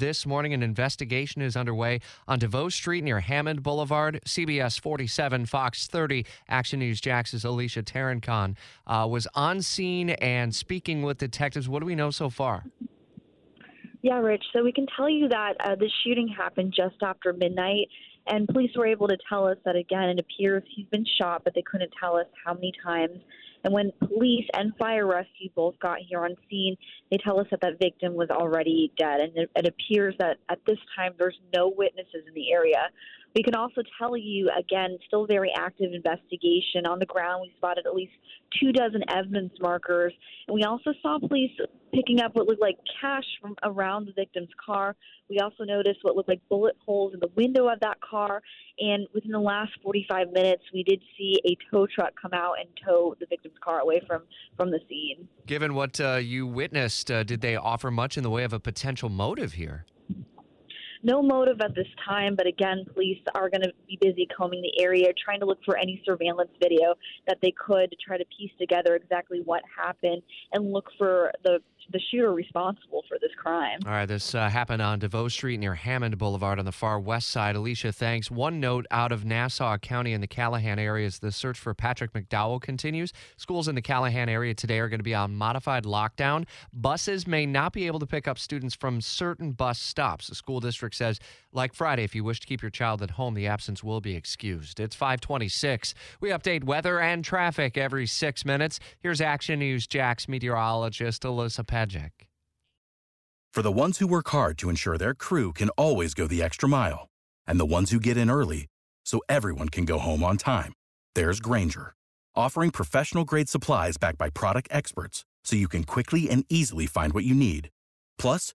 This morning, an investigation is underway on DeVoe Street near Hammond Boulevard. CBS 47, Fox 30, Action News Jax's Alicia Tarancon uh, was on scene and speaking with detectives. What do we know so far? Yeah, Rich. So we can tell you that uh, the shooting happened just after midnight, and police were able to tell us that again, it appears he's been shot, but they couldn't tell us how many times. And when police and fire rescue both got here on scene, they tell us that that victim was already dead. And it, it appears that at this time there's no witnesses in the area. We can also tell you, again, still very active investigation. On the ground, we spotted at least two dozen evidence markers. And we also saw police picking up what looked like cash from around the victim's car. We also noticed what looked like bullet holes in the window of that car. And within the last 45 minutes, we did see a tow truck come out and tow the victim's car away from, from the scene. Given what uh, you witnessed, uh, did they offer much in the way of a potential motive here? No motive at this time, but again, police are going to be busy combing the area, trying to look for any surveillance video that they could to try to piece together exactly what happened and look for the the shooter responsible for this crime. All right, this uh, happened on DeVoe Street near Hammond Boulevard on the far west side. Alicia, thanks. One note out of Nassau County in the Callahan area is the search for Patrick McDowell continues. Schools in the Callahan area today are going to be on modified lockdown. Buses may not be able to pick up students from certain bus stops. The school district says, like Friday, if you wish to keep your child at home, the absence will be excused. It's 526. We update weather and traffic every six minutes. Here's Action News Jax meteorologist Alyssa Pajic. For the ones who work hard to ensure their crew can always go the extra mile, and the ones who get in early so everyone can go home on time, there's Grainger, offering professional grade supplies backed by product experts so you can quickly and easily find what you need. Plus,